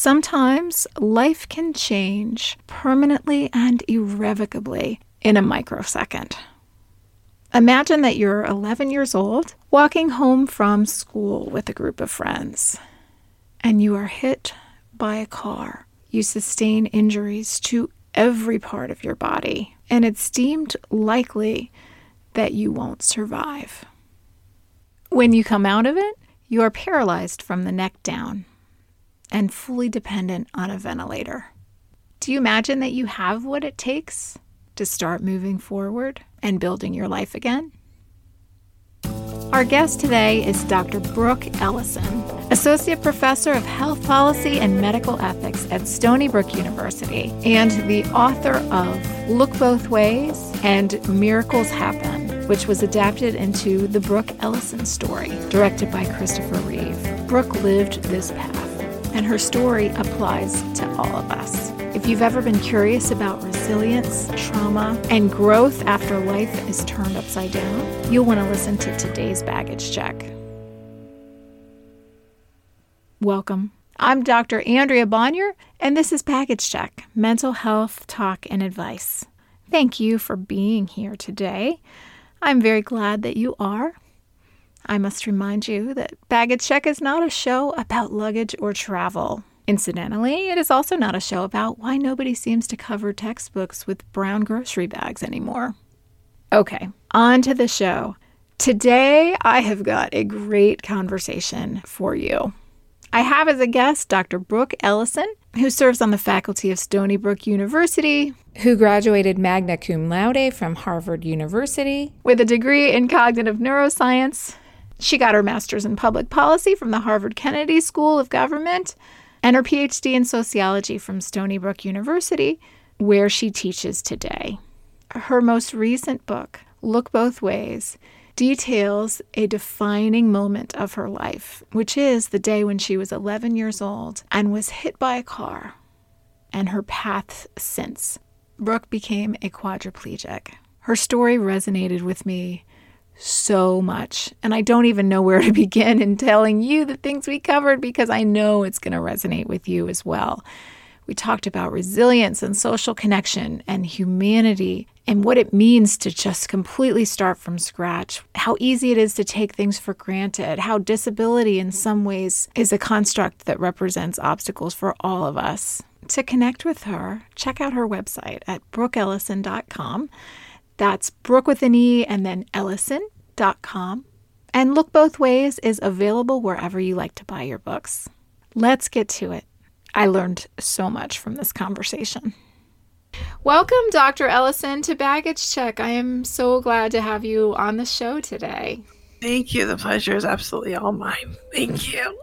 Sometimes life can change permanently and irrevocably in a microsecond. Imagine that you're 11 years old, walking home from school with a group of friends, and you are hit by a car. You sustain injuries to every part of your body, and it's deemed likely that you won't survive. When you come out of it, you are paralyzed from the neck down and fully dependent on a ventilator. Do you imagine that you have what it takes to start moving forward and building your life again? Our guest today is Dr. Brooke Ellison, Associate Professor of Health Policy and Medical Ethics at Stony Brook University, and the author of Look Both Ways and Miracles Happen, which was adapted into the Brooke Ellison story, directed by Christopher Reeve. Brooke lived this path, and her story applies to all of us. If you've ever been curious about resilience, trauma, and growth after life is turned upside down, you'll want to listen to today's baggage check. Welcome. I'm Dr. Andrea Bonior, and this is Baggage Check Mental Health Talk and Advice. Thank you for being here today. I'm very glad that you are. I must remind you that Baggage Check is not a show about luggage or travel. Incidentally, it is also not a show about why nobody seems to cover textbooks with brown grocery bags anymore. Okay, on to the show. Today, I have got a great conversation for you. I have as a guest Dr. Brooke Ellison, who serves on the faculty of Stony Brook University, who graduated magna cum laude from Harvard University with a degree in cognitive neuroscience. She got her master's in public policy from the Harvard Kennedy School of Government and her PhD in sociology from Stony Brook University, where she teaches today. Her most recent book, Look Both Ways, details a defining moment of her life, which is the day when she was 11 years old and was hit by a car, and her path since. Brooke became a quadriplegic. Her story resonated with me so much. And I don't even know where to begin in telling you the things we covered because I know it's going to resonate with you as well. We talked about resilience and social connection and humanity and what it means to just completely start from scratch, how easy it is to take things for granted, how disability in some ways is a construct that represents obstacles for all of us. To connect with her, check out her website at brookeellison.com. That's Brooke with an E and then Ellison.com. And Look Both Ways is available wherever you like to buy your books. Let's get to it. I learned so much from this conversation. Welcome, Dr. Ellison, to Baggage Check. I am so glad to have you on the show today. Thank you. The pleasure is absolutely all mine. Thank you.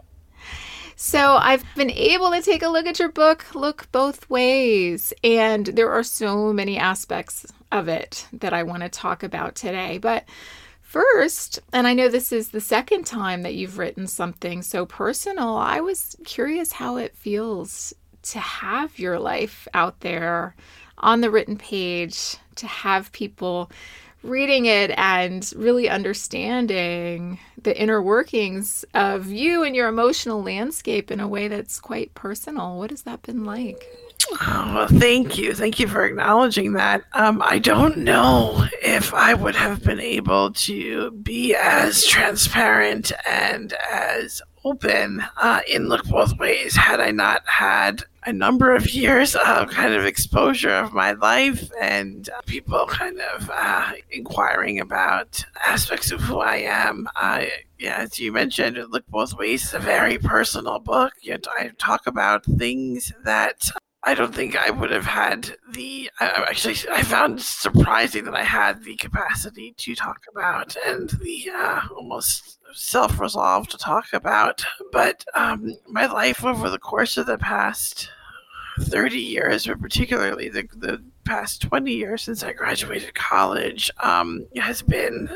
So, I've been able to take a look at your book, Look Both Ways, and there are so many aspects of it that I want to talk about today. But first, and I know this is the second time that you've written something so personal, I was curious how it feels to have your life out there on the written page, to have people reading it and really understanding the inner workings of you and your emotional landscape in a way that's quite personal. What has that been like? Oh, well, thank you. Thank you for acknowledging that. Um, I don't know if I would have been able to be as transparent and as open uh, in Look Both Ways had I not had a number of years of kind of exposure of my life and uh, people kind of uh, inquiring about aspects of who I am. I, yeah, as you mentioned, Look Both Ways is a very personal book. I talk about things that I don't think I would have had the. I, actually, I found surprising that I had the capacity to talk about and the uh, almost self resolve to talk about. But um, my life over the course of the past 30 years, but particularly the, the past 20 years since I graduated college, um, has been,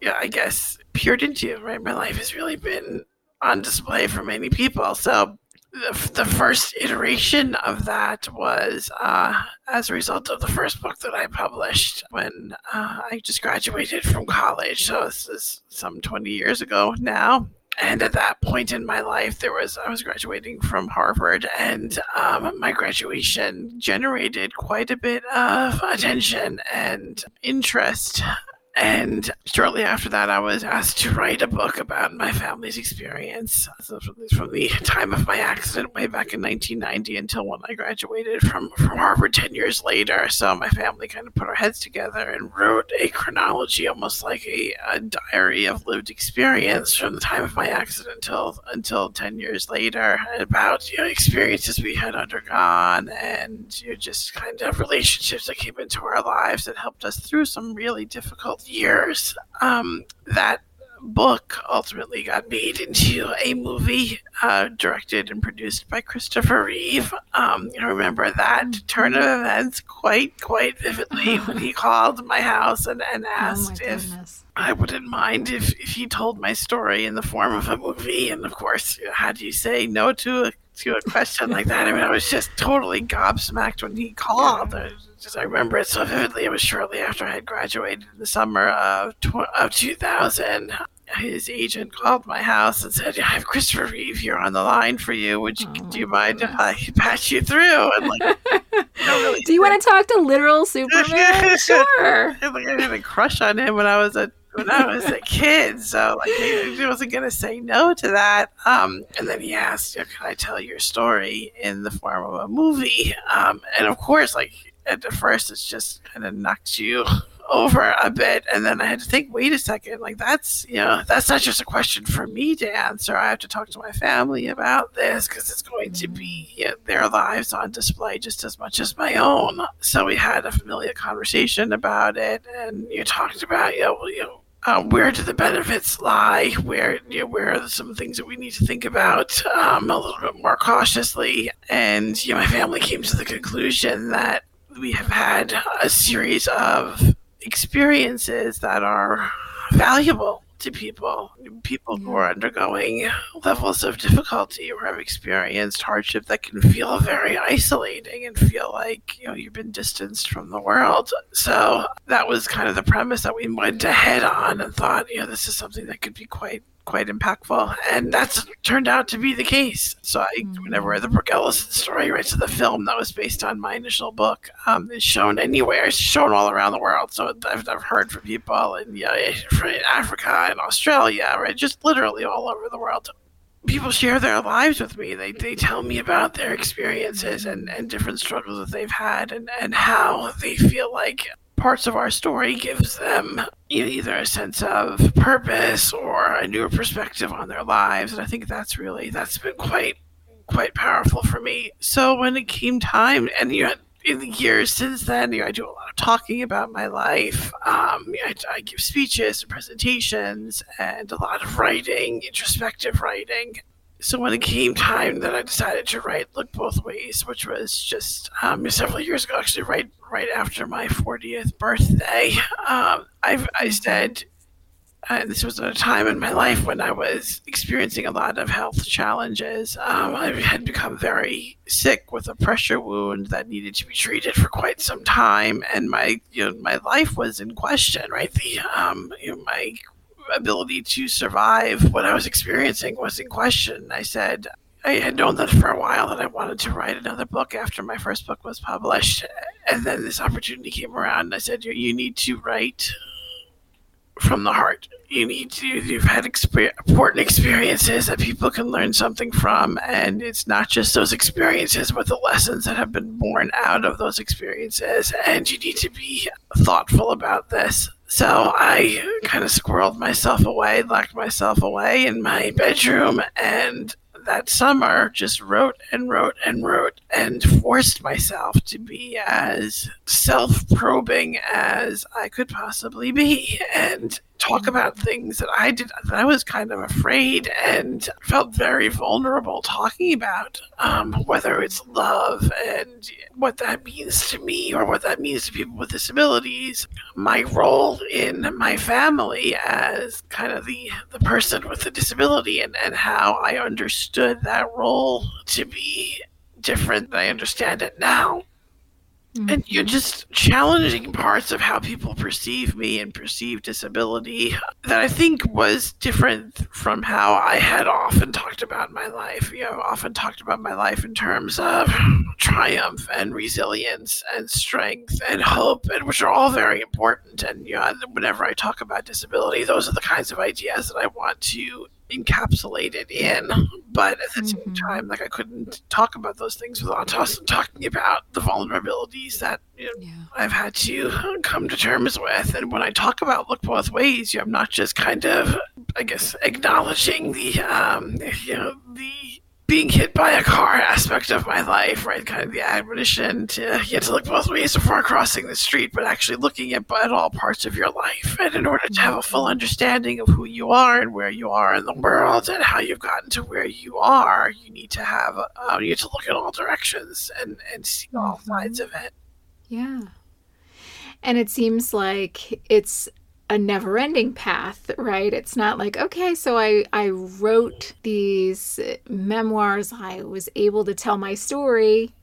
yeah, I guess, peered into, right? My life has really been on display for many people. So the, the first iteration of that was uh, as a result of the first book that I published when uh, I just graduated from college. So this is some 20 years ago now. And at that point in my life, there was I was graduating from Harvard, and um, my graduation generated quite a bit of attention and interest and shortly after that, I was asked to write a book about my family's experience so from the time of my accident way back in 1990 until when I graduated from, from Harvard 10 years later. So my family kind of put our heads together and wrote a chronology, almost like a, a diary of lived experience from the time of my accident until until 10 years later about you know experiences we had undergone and you know, just kind of relationships that came into our lives that helped us through some really difficult years, um, that book ultimately got made into a movie uh, directed and produced by Christopher Reeve. Um, I remember that turn of events quite, quite vividly when he called my house and, and oh asked oh if I wouldn't mind if, if he told my story in the form of a movie. And of course, how do you say no to a to a question like that. I mean, I was just totally gobsmacked when he called. I, just, I remember it so vividly. It was shortly after I had graduated in the summer of, tw- of 2000. His agent called my house and said, "I have Christopher Reeve here on the line for you. Would you oh, do you oh, mind if I patch you through?" And like, really do you want to talk to literal Superman? sure. like, I had a crush on him when I was a when I was a kid, so like he wasn't gonna say no to that. Um, and then he asked, "Can I tell your story in the form of a movie?" Um, and of course, like at the first, it's just kind of knocks you over a bit, and then I had to think, wait a second, like that's you know that's not just a question for me to answer. I have to talk to my family about this because it's going to be you know, their lives on display just as much as my own. So we had a familiar conversation about it, and you talked about you know uh, where do the benefits lie? Where you know, where are some things that we need to think about um, a little bit more cautiously? And you know, my family came to the conclusion that we have had a series of experiences that are valuable to people, people who are undergoing levels of difficulty or have experienced hardship that can feel very isolating and feel like you know you've been distanced from the world. So that was kind of the premise that we went ahead on and thought, you know, this is something that could be quite quite impactful, and that's turned out to be the case. So, I, whenever the Brooke Ellison story, right, so the film that was based on my initial book, um, is shown anywhere, it's shown all around the world. So, I've, I've heard from people in, yeah, from Africa and Australia, right, just literally all over the world. People share their lives with me. They, they tell me about their experiences and, and different struggles that they've had and, and how they feel like parts of our story gives them either a sense of purpose or a new perspective on their lives and i think that's really that's been quite quite powerful for me. So when it came time and you know, in the years since then you know, i do a lot of talking about my life. Um, I, I give speeches and presentations and a lot of writing introspective writing so when it came time that I decided to write "Look Both Ways," which was just um, several years ago, actually right right after my 40th birthday, um, I, I said uh, this was a time in my life when I was experiencing a lot of health challenges. Um, I had become very sick with a pressure wound that needed to be treated for quite some time, and my you know my life was in question. Right, the um, you know, my ability to survive what I was experiencing was in question. I said, I had known that for a while that I wanted to write another book after my first book was published. And then this opportunity came around, and I said, You need to write from the heart. You need to, you've had exper- important experiences that people can learn something from. And it's not just those experiences, but the lessons that have been born out of those experiences. And you need to be thoughtful about this. So I kind of squirreled myself away, locked myself away in my bedroom, and that summer just wrote and wrote and wrote and forced myself to be as self probing as I could possibly be and talk about things that I did that I was kind of afraid and felt very vulnerable talking about, um, whether it's love and what that means to me or what that means to people with disabilities, my role in my family as kind of the, the person with the disability and, and how I understood that role to be different than I understand it now. Mm-hmm. And you're just challenging parts of how people perceive me and perceive disability that I think was different from how I had often talked about my life. You know, often talked about my life in terms of triumph and resilience and strength and hope, and which are all very important. And you know, whenever I talk about disability, those are the kinds of ideas that I want to encapsulated in. But at the mm-hmm. same time, like I couldn't talk about those things without also talking about the vulnerabilities that you know, yeah. I've had to come to terms with. And when I talk about look both ways, you know, I'm not just kind of, I guess, acknowledging the, um, you know, the being hit by a car aspect of my life, right? Kind of the admonition to you have to look both ways before crossing the street, but actually looking at, at all parts of your life. And in order to have a full understanding of who you are and where you are in the world and how you've gotten to where you are, you need to have uh, you need to look in all directions and and see all mm-hmm. sides of it. Yeah. And it seems like it's a never ending path, right? It's not like, okay, so I, I wrote these memoirs, I was able to tell my story,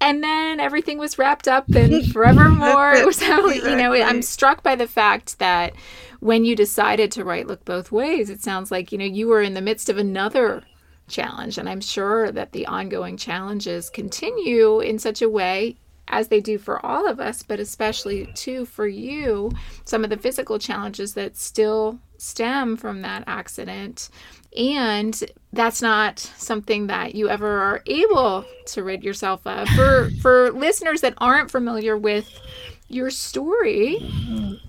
and then everything was wrapped up and forevermore. it was how, you know, I'm struck by the fact that when you decided to write Look Both Ways, it sounds like, you know, you were in the midst of another challenge. And I'm sure that the ongoing challenges continue in such a way as they do for all of us, but especially too for you, some of the physical challenges that still stem from that accident. And that's not something that you ever are able to rid yourself of. For for listeners that aren't familiar with your story,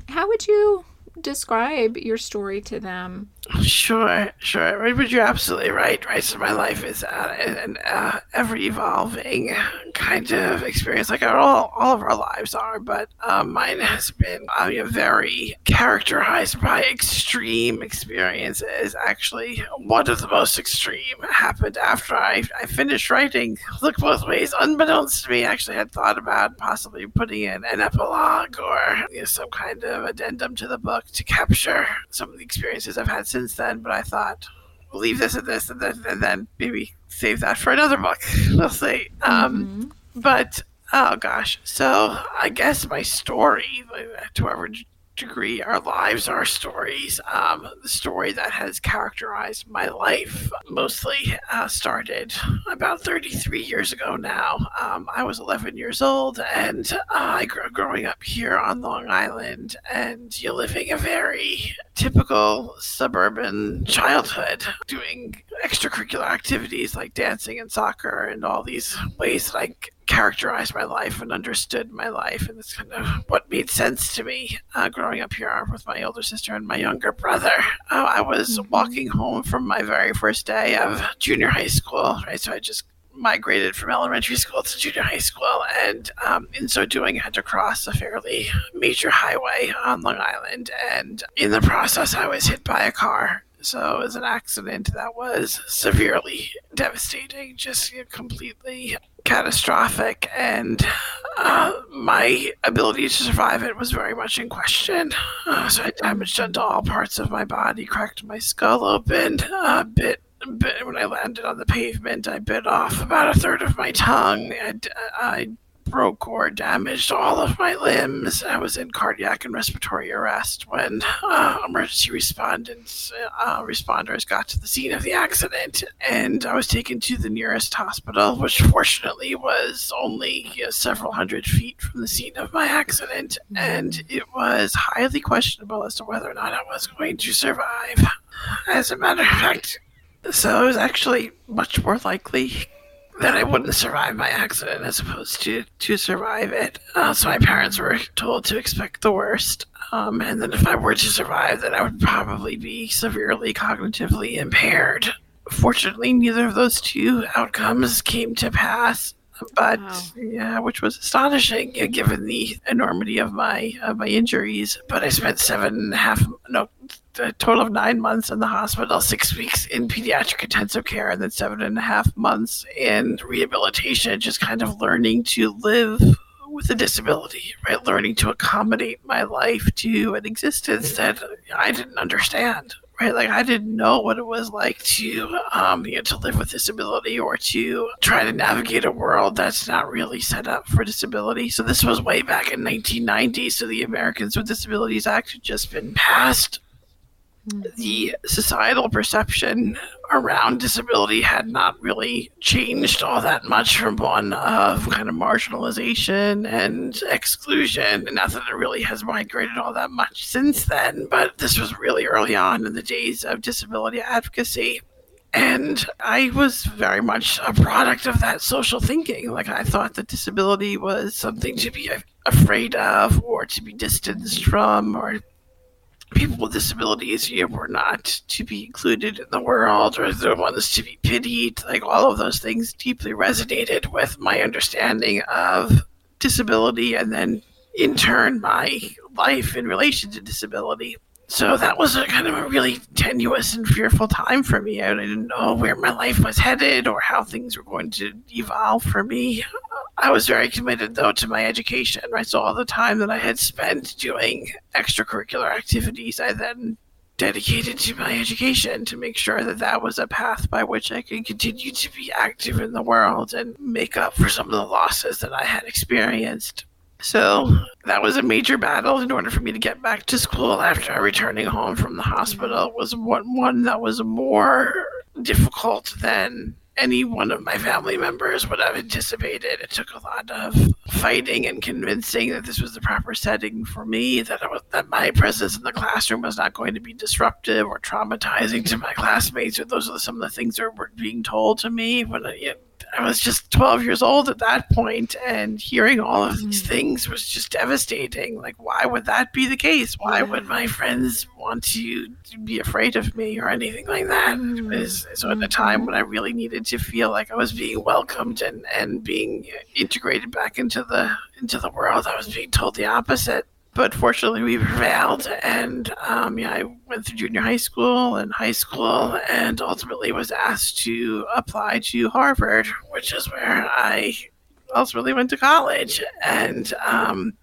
how would you describe your story to them? Sure, sure. But you're absolutely right. Right. So my life is uh, an uh, ever evolving kind of experience, like all all of our lives are. But um, mine has been uh, very characterized by extreme experiences. Actually, one of the most extreme happened after I, I finished writing. Look both ways. Unbeknownst to me, actually had thought about possibly putting in an epilogue or you know, some kind of addendum to the book to capture some of the experiences I've had since then, but I thought we'll leave this and this and then and then maybe save that for another book. We'll see. Um, mm-hmm. But oh gosh, so I guess my story, to whoever degree, our lives, our stories. Um, the story that has characterized my life mostly uh, started about 33 years ago now. Um, I was 11 years old and uh, I grew growing up here on Long Island and you're living a very typical suburban childhood, doing extracurricular activities like dancing and soccer and all these ways that I characterized my life and understood my life, and it's kind of what made sense to me uh, growing up here with my older sister and my younger brother. Uh, I was mm-hmm. walking home from my very first day of junior high school, right? So I just migrated from elementary school to junior high school, and um, in so doing, I had to cross a fairly major highway on Long Island. And in the process, I was hit by a car. So it was an accident that was severely devastating, just you know, completely catastrophic, and uh, my ability to survive it was very much in question. Uh, so I damaged into all parts of my body, cracked my skull open, uh, bit, bit. When I landed on the pavement, I bit off about a third of my tongue. I, I broke or damaged all of my limbs. I was in cardiac and respiratory arrest when uh, emergency respondents uh, responders got to the scene of the accident, and I was taken to the nearest hospital, which fortunately was only you know, several hundred feet from the scene of my accident, and it was highly questionable as to whether or not I was going to survive. As a matter of fact, so it was actually much more likely that I wouldn't survive my accident as opposed to to survive it. Uh, so my parents were told to expect the worst, um, and then if I were to survive, that I would probably be severely cognitively impaired. Fortunately, neither of those two outcomes came to pass. But wow. yeah, which was astonishing given the enormity of my of my injuries. But I spent seven and a half no a total of nine months in the hospital, six weeks in pediatric intensive care, and then seven and a half months in rehabilitation, just kind of learning to live with a disability, right? Learning to accommodate my life to an existence that I didn't understand, right? Like I didn't know what it was like to, um, you know, to live with disability or to try to navigate a world that's not really set up for disability. So this was way back in 1990. So the Americans with Disabilities Act had just been passed the societal perception around disability had not really changed all that much from one of kind of marginalization and exclusion. And not that it really has migrated all that much since then, but this was really early on in the days of disability advocacy. And I was very much a product of that social thinking. Like, I thought that disability was something to be afraid of or to be distanced from or people with disabilities you were not to be included in the world or the ones to be pitied. Like all of those things deeply resonated with my understanding of disability and then in turn my life in relation to disability. So that was a kind of a really tenuous and fearful time for me. I didn't know where my life was headed or how things were going to evolve for me. I was very committed, though, to my education. Right? So all the time that I had spent doing extracurricular activities, I then dedicated to my education to make sure that that was a path by which I could continue to be active in the world and make up for some of the losses that I had experienced. So that was a major battle in order for me to get back to school after returning home from the hospital was one, one that was more difficult than any one of my family members would have anticipated. It took a lot of fighting and convincing that this was the proper setting for me, that was, that my presence in the classroom was not going to be disruptive or traumatizing to my classmates. Or those are some of the things that were being told to me when uh, I, I was just 12 years old at that point, and hearing all of these mm. things was just devastating. Like, why would that be the case? Why would my friends want to, to, be afraid of me or anything like that? Was, so, at a time mm-hmm. when I really needed to feel like I was being welcomed and, and being integrated back into the into the world, I was being told the opposite but fortunately we prevailed and um, yeah i went through junior high school and high school and ultimately was asked to apply to harvard which is where i ultimately went to college. And um,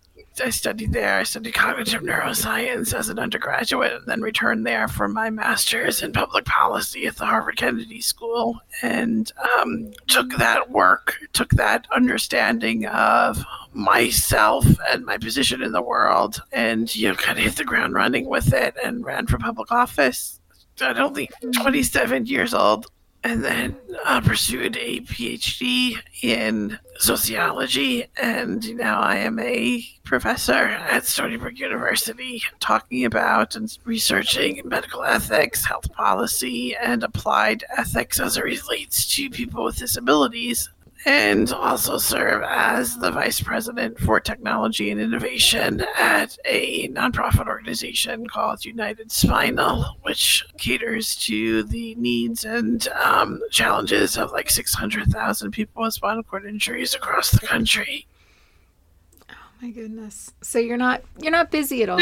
I studied there. I studied cognitive neuroscience as an undergraduate and then returned there for my master's in public policy at the Harvard Kennedy School. And um, took that work, took that understanding of myself and my position in the world and, you know, kind of hit the ground running with it and ran for public office. At only 27 years old and then uh, pursued a PhD in sociology, and now I am a professor at Stony Brook University, talking about and researching medical ethics, health policy, and applied ethics as it relates to people with disabilities and also serve as the vice president for technology and innovation at a nonprofit organization called United Spinal, which caters to the needs and um, challenges of like 600,000 people with spinal cord injuries across the country. Oh my goodness! So you're not you're not busy at all.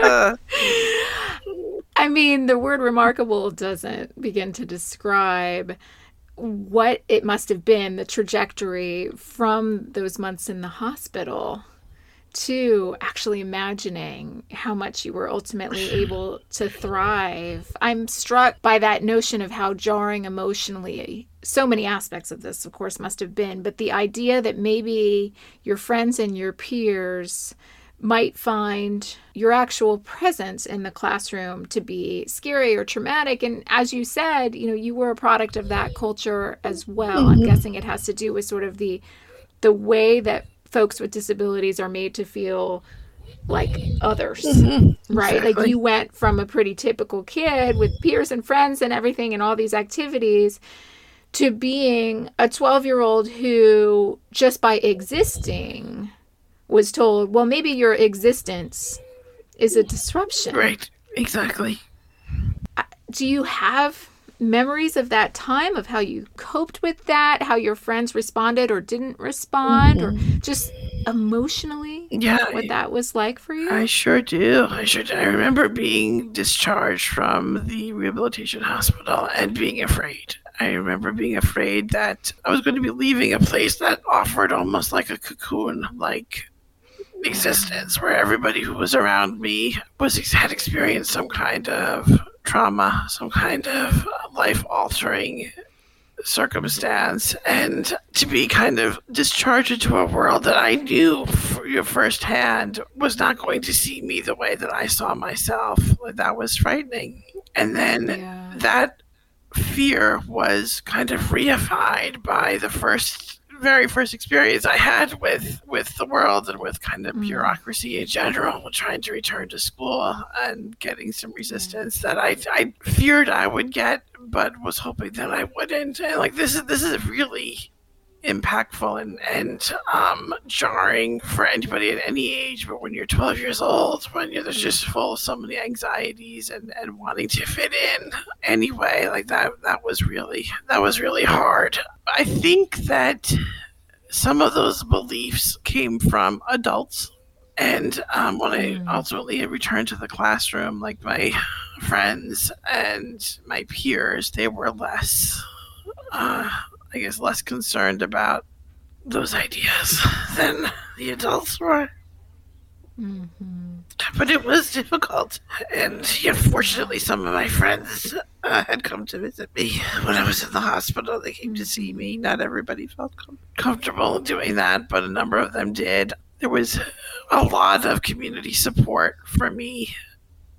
uh, I mean, the word remarkable doesn't begin to describe what it must have been the trajectory from those months in the hospital to actually imagining how much you were ultimately able to thrive. I'm struck by that notion of how jarring emotionally so many aspects of this, of course, must have been, but the idea that maybe your friends and your peers might find your actual presence in the classroom to be scary or traumatic and as you said you know you were a product of that culture as well mm-hmm. i'm guessing it has to do with sort of the the way that folks with disabilities are made to feel like others mm-hmm. right exactly. like you went from a pretty typical kid with peers and friends and everything and all these activities to being a 12 year old who just by existing was told, well, maybe your existence is a disruption. Right. Exactly. Do you have memories of that time of how you coped with that, how your friends responded or didn't respond, mm-hmm. or just emotionally yeah, what that was like for you? I sure do. I sure do. I remember being discharged from the rehabilitation hospital and being afraid. I remember being afraid that I was going to be leaving a place that offered almost like a cocoon, like existence where everybody who was around me was had experienced some kind of trauma, some kind of life altering circumstance and to be kind of discharged into a world that I knew for your firsthand was not going to see me the way that I saw myself. That was frightening. And then yeah. that fear was kind of reified by the first very first experience I had with with the world and with kind of mm. bureaucracy in general, trying to return to school and getting some resistance that I I feared I would get, but was hoping that I wouldn't. And like this is this is really impactful and and um, jarring for anybody at any age. But when you're 12 years old, when you're just full of so many anxieties and, and wanting to fit in anyway, like that that was really that was really hard. I think that some of those beliefs came from adults. And um, when I hmm. ultimately returned to the classroom, like my friends and my peers, they were less uh, I guess, less concerned about those ideas than the adults were. Mm-hmm. But it was difficult, and unfortunately, some of my friends uh, had come to visit me when I was in the hospital. They came to see me. Not everybody felt com- comfortable doing that, but a number of them did. There was a lot of community support for me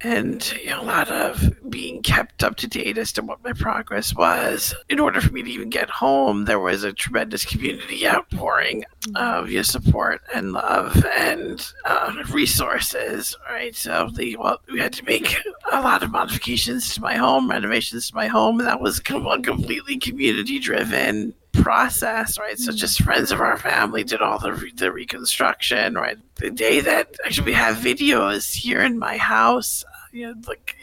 and you know, a lot of being kept up to date as to what my progress was. In order for me to even get home, there was a tremendous community outpouring of your support and love and uh, resources. Right, so the well, we had to make a lot of modifications to my home, renovations to my home. That was a completely community driven process, right? So just friends of our family did all the the reconstruction, right? The day that actually we have videos here in my house you know, like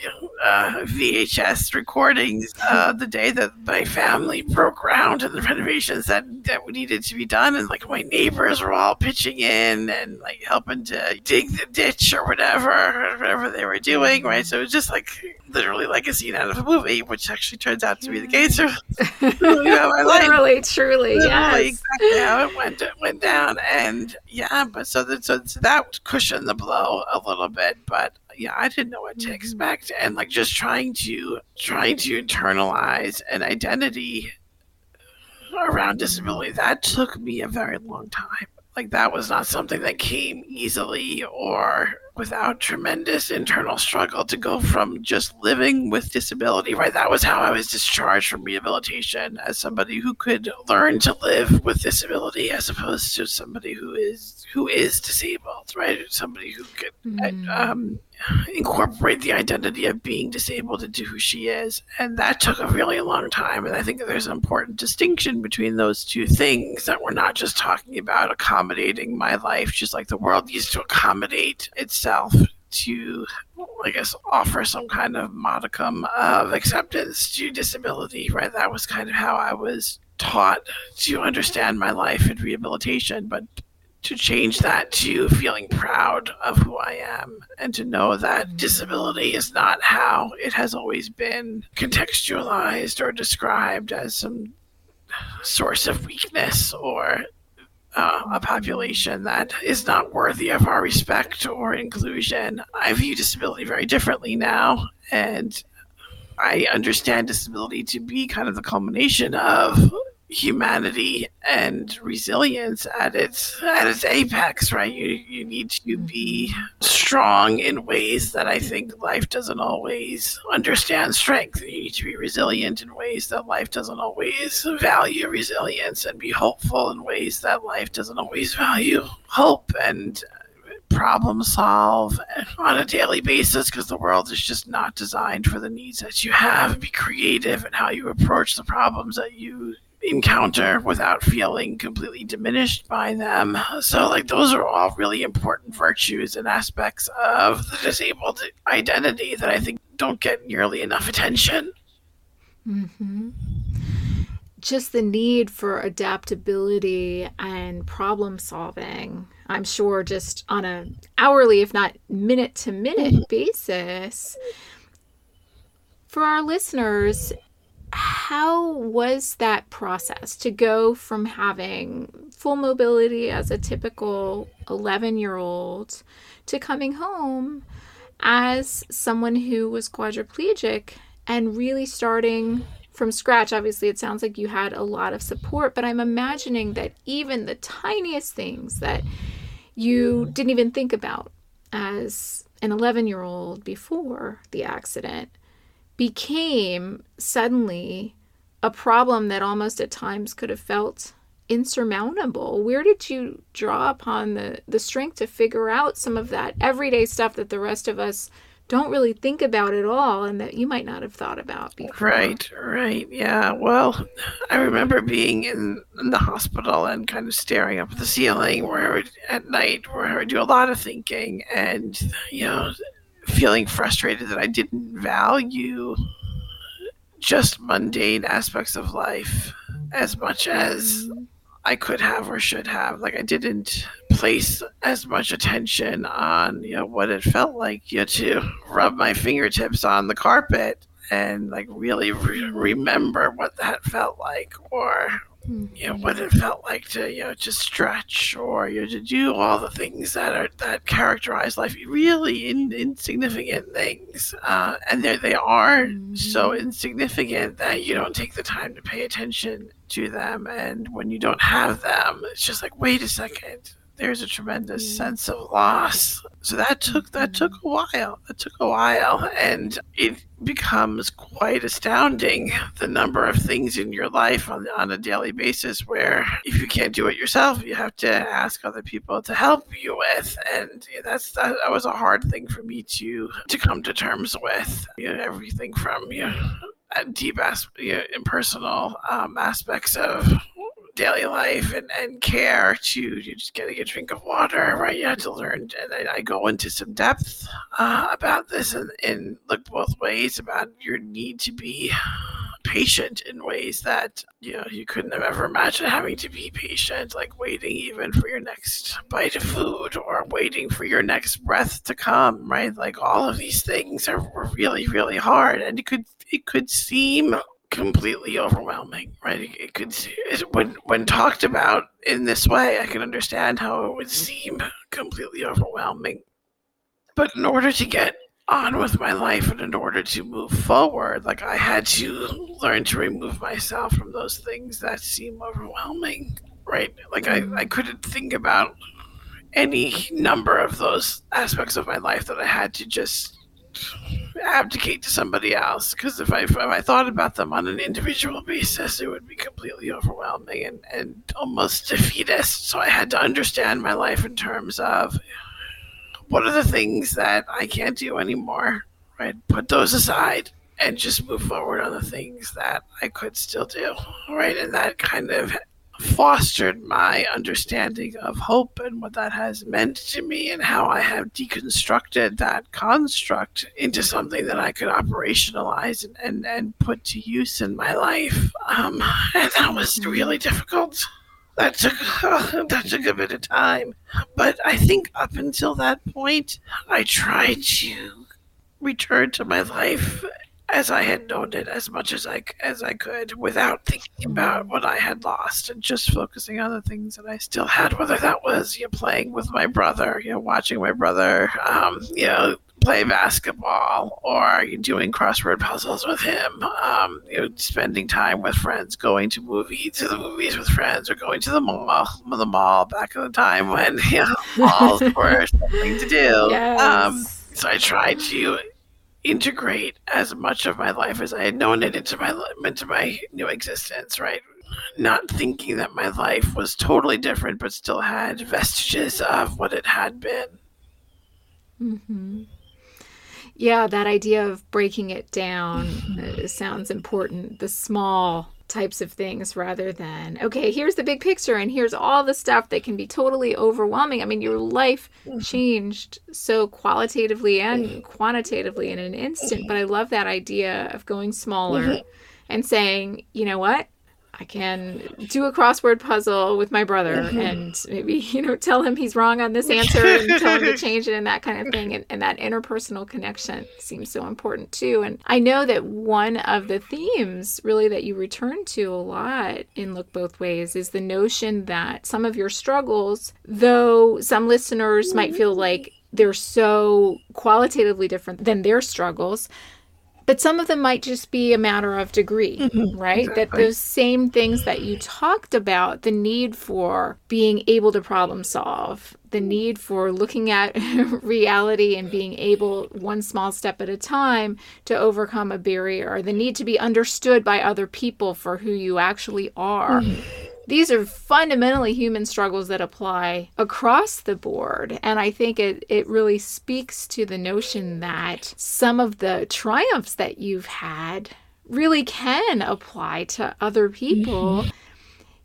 uh, VHS recordings uh, the day that my family broke ground and the renovations that that needed to be done, and like my neighbors were all pitching in and like helping to dig the ditch or whatever, whatever they were doing, right? So it was just like literally like a scene out of a movie, which actually turns out to be the case. Of, you know, literally, truly, yeah, exactly how it went it went down, and yeah, but so that so, so that cushioned the blow a little bit, but yeah, I didn't know what to mm-hmm. expect, and like just trying to trying to internalize an identity around disability that took me a very long time. Like that was not something that came easily or without tremendous internal struggle to go from just living with disability, right? That was how I was discharged from rehabilitation as somebody who could learn to live with disability as opposed to somebody who is who is disabled, right? Somebody who could mm. um, incorporate the identity of being disabled into who she is. And that took a really long time. And I think there's an important distinction between those two things that we're not just talking about accommodating my life, just like the world needs to accommodate itself to, I guess, offer some kind of modicum of acceptance to disability, right? That was kind of how I was taught to understand my life in rehabilitation. But to change that to feeling proud of who I am and to know that disability is not how it has always been contextualized or described as some source of weakness or uh, a population that is not worthy of our respect or inclusion. I view disability very differently now, and I understand disability to be kind of the culmination of humanity and resilience at its at its apex right? You you need to mm-hmm. be strong in ways that i think life doesn't always understand strength. You need to be resilient in ways that life doesn't always value resilience and be hopeful in ways that life doesn't always value hope and problem solve on a daily basis because the world is just not designed for the needs that you have. Be creative in how you approach the problems that you encounter without feeling completely diminished by them. So, like, those are all really important virtues and aspects of the disabled identity that I think don't get nearly enough attention. Mm-hmm. Just the need for adaptability and problem solving. I'm sure just on a hourly, if not minute to minute basis. For our listeners, how was that process to go from having full mobility as a typical 11 year old to coming home as someone who was quadriplegic and really starting from scratch. Obviously, it sounds like you had a lot of support, but I'm imagining that even the tiniest things that you didn't even think about as an 11 year old before the accident became suddenly a problem that almost at times could have felt insurmountable. Where did you draw upon the, the strength to figure out some of that everyday stuff that the rest of us don't really think about at all and that you might not have thought about before? Right, right. Yeah. Well, I remember being in, in the hospital and kind of staring up at the ceiling where would, at night where I would do a lot of thinking and, you know, feeling frustrated that I didn't value just mundane aspects of life as much as I could have or should have. Like I didn't place as much attention on you know what it felt like you know, to rub my fingertips on the carpet and like really re- remember what that felt like or you know what it felt like to you know just stretch or you know to do all the things that are that characterize life really in, insignificant things uh, and there they are so insignificant that you don't take the time to pay attention to them and when you don't have them it's just like wait a second there's a tremendous sense of loss. So that took that took a while. That took a while, and it becomes quite astounding the number of things in your life on on a daily basis where if you can't do it yourself, you have to ask other people to help you with, and that's that, that was a hard thing for me to to come to terms with. You know, everything from you know, deep as you know, impersonal um, aspects of daily life and, and care to you just getting a drink of water, right? You have to learn, and I, I go into some depth uh, about this and, and look both ways about your need to be patient in ways that you know you couldn't have ever imagined having to be patient like waiting even for your next bite of food or waiting for your next breath to come right? Like all of these things are really really hard. And it could it could seem completely overwhelming, right? It, it could it, when when talked about in this way, I can understand how it would seem completely overwhelming. But in order to get on with my life and in order to move forward, like I had to learn to remove myself from those things that seem overwhelming, right? Like I, mm-hmm. I couldn't think about any number of those aspects of my life that I had to just abdicate to somebody else because if I if I thought about them on an individual basis, it would be completely overwhelming and, and almost defeatist. So I had to understand my life in terms of what are the things that I can't do anymore, right? Put those aside and just move forward on the things that I could still do, right? And that kind of fostered my understanding of hope and what that has meant to me and how I have deconstructed that construct into something that I could operationalize and, and, and put to use in my life. Um, and that was really difficult. That took that took a bit of time, but I think up until that point, I tried to return to my life as I had known it as much as I as I could without thinking about what I had lost and just focusing on the things that I still had. Whether that was you know, playing with my brother, you know, watching my brother, um, you know, play basketball, or doing crossword puzzles with him, um, you know, spending time with friends, going to movie to the movies with friends, or going to the mall, the mall back in the time when you know, malls were something to do. Yes. Um, so I tried to integrate as much of my life as I had known it into my into my new existence, right? Not thinking that my life was totally different, but still had vestiges of what it had been. Mm-hmm. Yeah, that idea of breaking it down uh, sounds important. The small types of things rather than, okay, here's the big picture and here's all the stuff that can be totally overwhelming. I mean, your life changed so qualitatively and quantitatively in an instant, but I love that idea of going smaller mm-hmm. and saying, you know what? I can do a crossword puzzle with my brother mm-hmm. and maybe, you know, tell him he's wrong on this answer and tell him to change it and that kind of thing. And, and that interpersonal connection seems so important too. And I know that one of the themes really that you return to a lot in Look Both Ways is the notion that some of your struggles, though some listeners might feel like they're so qualitatively different than their struggles, but some of them might just be a matter of degree, mm-hmm. right? Exactly. That those same things that you talked about, the need for being able to problem solve, the need for looking at reality and being able, one small step at a time, to overcome a barrier, the need to be understood by other people for who you actually are. Mm-hmm these are fundamentally human struggles that apply across the board. And I think it, it really speaks to the notion that some of the triumphs that you've had really can apply to other people. Mm-hmm.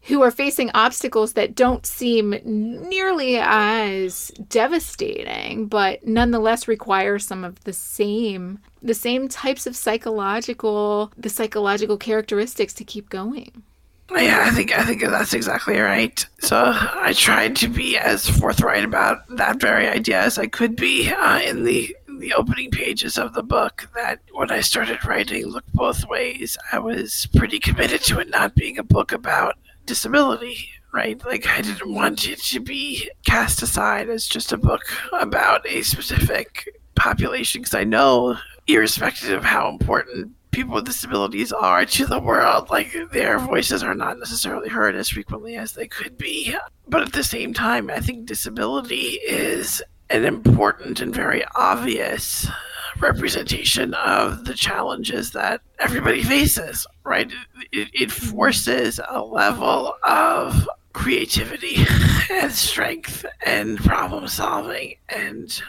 Who are facing obstacles that don't seem nearly as devastating, but nonetheless require some of the same the same types of psychological the psychological characteristics to keep going. Yeah, I think I think that's exactly right. So I tried to be as forthright about that very idea as I could be uh, in the in the opening pages of the book. That when I started writing, look both ways. I was pretty committed to it not being a book about disability. Right, like I didn't want it to be cast aside as just a book about a specific population because I know, irrespective of how important people with disabilities are to the world. Like their voices are not necessarily heard as frequently as they could be. But at the same time, I think disability is an important and very obvious representation of the challenges that everybody faces, right? It, it forces a level of creativity and strength and problem solving and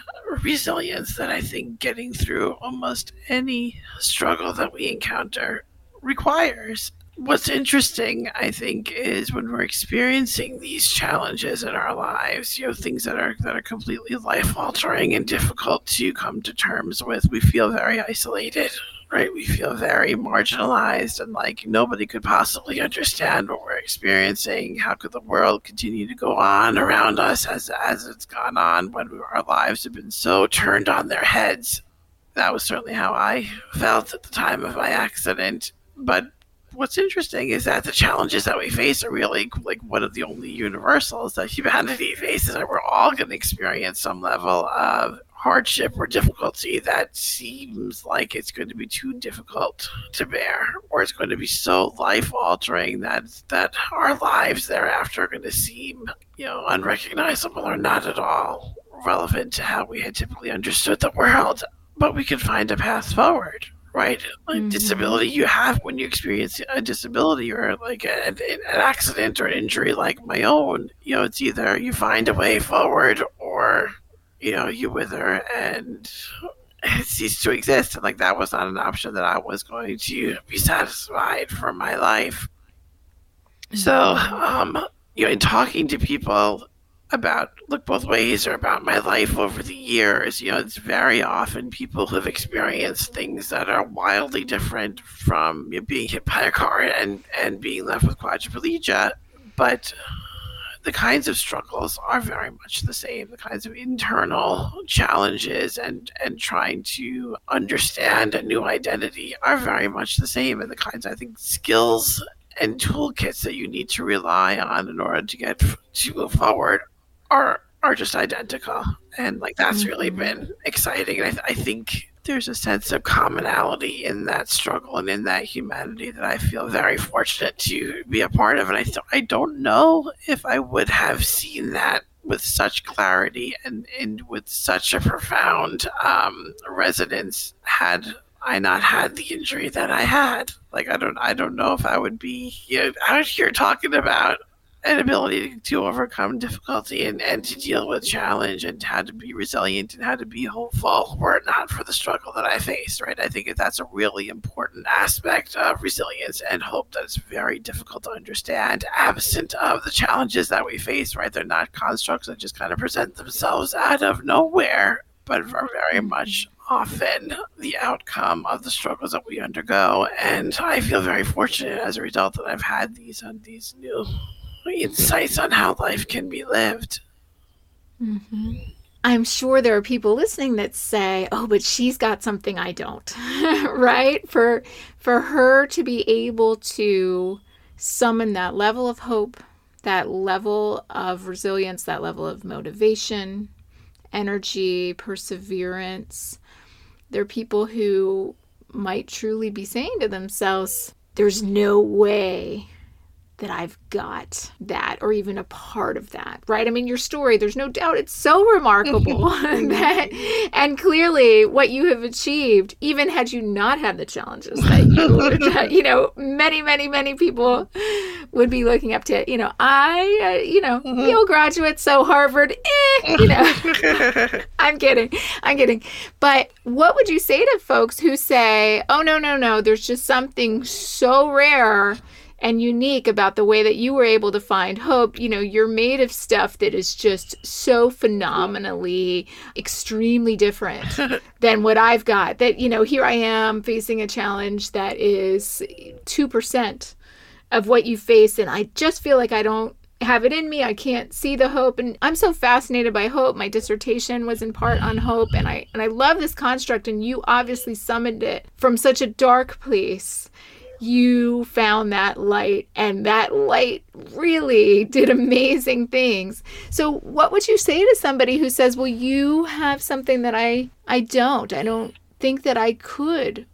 resilience that I think getting through almost any struggle that we encounter requires. What's interesting, I think, is when we're experiencing these challenges in our lives, you know, things that are that are completely life altering and difficult to come to terms with, we feel very isolated right? We feel very marginalized and like nobody could possibly understand what we're experiencing. How could the world continue to go on around us as as it's gone on when our lives have been so turned on their heads? That was certainly how I felt at the time of my accident. But what's interesting is that the challenges that we face are really like one of the only universals that humanity faces, and we're all going to experience some level of hardship or difficulty that seems like it's going to be too difficult to bear, or it's going to be so life altering that that our lives thereafter are going to seem, you know, unrecognizable or not at all relevant to how we had typically understood the world. But we can find a path forward, right? Like mm-hmm. disability you have when you experience a disability or like a, an accident or an injury like my own, you know, it's either you find a way forward or you know, you wither and cease to exist. And like that was not an option that I was going to be satisfied for my life. So, um, you know, in talking to people about look both ways or about my life over the years, you know, it's very often people who've experienced things that are wildly different from you know, being hit by a car and, and being left with quadriplegia. But the kinds of struggles are very much the same. The kinds of internal challenges and and trying to understand a new identity are very much the same. And the kinds, I think, skills and toolkits that you need to rely on in order to get to move forward are are just identical. And like that's really mm-hmm. been exciting. And I, I think there's a sense of commonality in that struggle and in that humanity that I feel very fortunate to be a part of. And I, th- I don't know if I would have seen that with such clarity and, and with such a profound um, resonance had I not had the injury that I had. Like I don't I don't know if I would be you know, out here talking about an ability to overcome difficulty and, and to deal with challenge and how to be resilient and how to be hopeful were it not for the struggle that I faced, right? I think that's a really important aspect of resilience and hope that is very difficult to understand absent of the challenges that we face, right? They're not constructs that just kind of present themselves out of nowhere, but are very much often the outcome of the struggles that we undergo. And I feel very fortunate as a result that I've had these on uh, these new insights on how life can be lived. Mm-hmm. I'm sure there are people listening that say, "Oh, but she's got something I don't." right? For for her to be able to summon that level of hope, that level of resilience, that level of motivation, energy, perseverance. There are people who might truly be saying to themselves, There's no way that I've got that or even a part of that, right? I mean, your story, there's no doubt it's so remarkable that, and clearly what you have achieved, even had you not had the challenges that you, you know, many, many, many people would be looking up to, you know, I, uh, you know, mm-hmm. Yale graduate, so Harvard, eh, you know, I'm kidding, I'm kidding. But what would you say to folks who say, oh, no, no, no, there's just something so rare and unique about the way that you were able to find hope. You know, you're made of stuff that is just so phenomenally, extremely different than what I've got. That, you know, here I am facing a challenge that is 2% of what you face. And I just feel like I don't have it in me. I can't see the hope and I'm so fascinated by hope. My dissertation was in part on hope and I and I love this construct and you obviously summoned it from such a dark place you found that light and that light really did amazing things. So what would you say to somebody who says, "Well, you have something that I I don't. I don't think that I could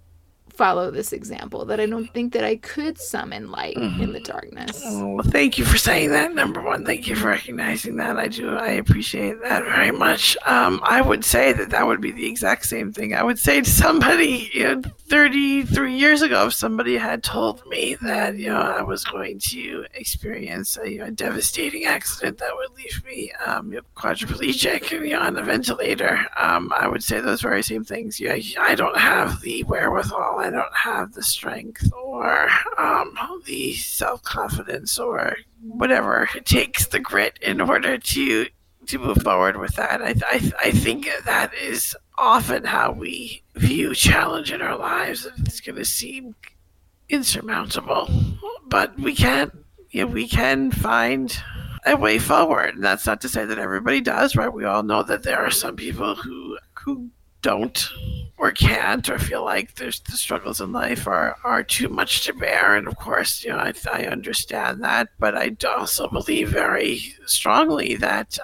follow this example that I don't think that I could summon light mm-hmm. in the darkness. Oh, well, thank you for saying that. Number one, thank you for recognizing that. I do. I appreciate that very much. Um, I would say that that would be the exact same thing. I would say to somebody you know, 33 years ago, if somebody had told me that you know I was going to experience a, you know, a devastating accident that would leave me um, you know, quadriplegic you know, on a ventilator, um, I would say those very same things. Yeah, I don't have the wherewithal I don't have the strength or um, the self confidence or whatever it takes the grit in order to to move forward with that. I, I, I think that is often how we view challenge in our lives. It's going to seem insurmountable, but we can know, we can find a way forward. And that's not to say that everybody does, right? We all know that there are some people who who don't or can't or feel like there's the struggles in life are, are too much to bear. And of course you know I, I understand that but i also believe very strongly that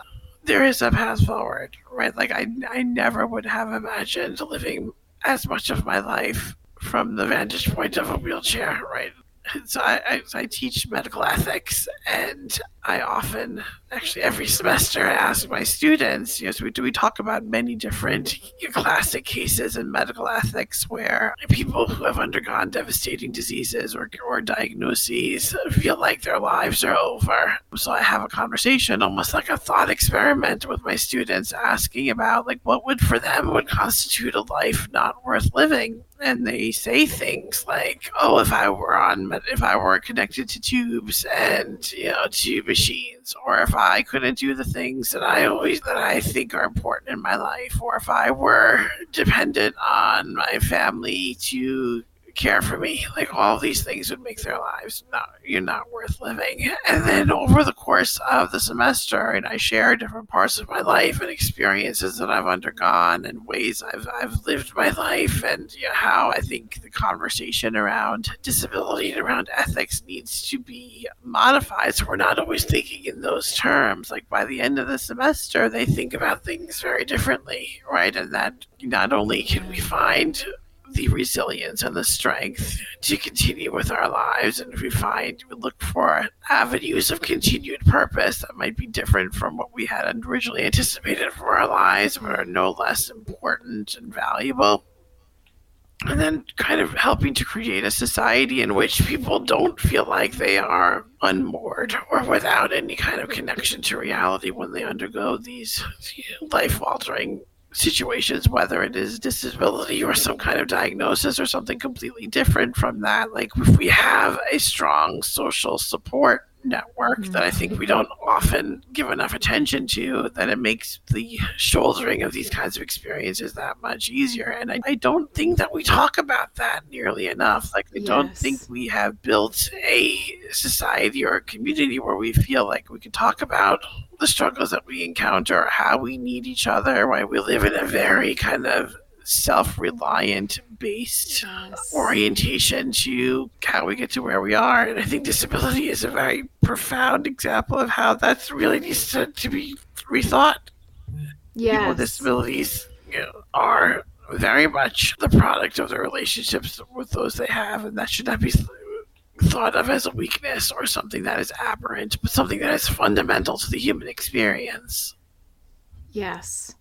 there is a path forward right? Like i, I never would have imagined living as much of my life from the vantage point of a wheelchair right? And so I, I, I, teach medical ethics, and I often, actually every semester, I ask my students, you know, so we, do we talk about many different classic cases in medical ethics where people who have undergone devastating diseases or, or diagnoses feel like their lives are over. So I have a conversation, almost like a thought experiment with my students, asking about like what would for them would constitute a life not worth living and they say things like, "Oh, if I were on, if I were connected to tubes and you know tube machines, or if I couldn't do the things that I always that I think are important in my life, or if I were dependent on my family to care for me. Like all these things would make their lives not you're not worth living. And then over the course of the semester, and I share different parts of my life and experiences that I've undergone and ways I've I've lived my life and you know, how I think the conversation around disability and around ethics needs to be modified. So we're not always thinking in those terms. Like by the end of the semester, they think about things very differently, right? And that not only can we find the resilience and the strength to continue with our lives. And we find, we look for avenues of continued purpose that might be different from what we had originally anticipated for our lives, but are no less important and valuable. And then kind of helping to create a society in which people don't feel like they are unmoored or without any kind of connection to reality when they undergo these life altering situations, whether it is disability or some kind of diagnosis or something completely different from that. Like if we have a strong social support network that I think we mm-hmm. don't often give enough attention to, that it makes the shouldering of these kinds of experiences that much easier. And I, I don't think that we talk about that nearly enough. Like, I yes. don't think we have built a society or a community where we feel like we can talk about the struggles that we encounter, how we need each other, why we live in a very kind of self reliant based yes. orientation to how we get to where we are. And I think disability is a very profound example of how that really needs to, to be rethought. Yes. People with disabilities you know, are very much the product of the relationships with those they have, and that should not be thought of as a weakness or something that is aberrant, but something that is fundamental to the human experience. Yes.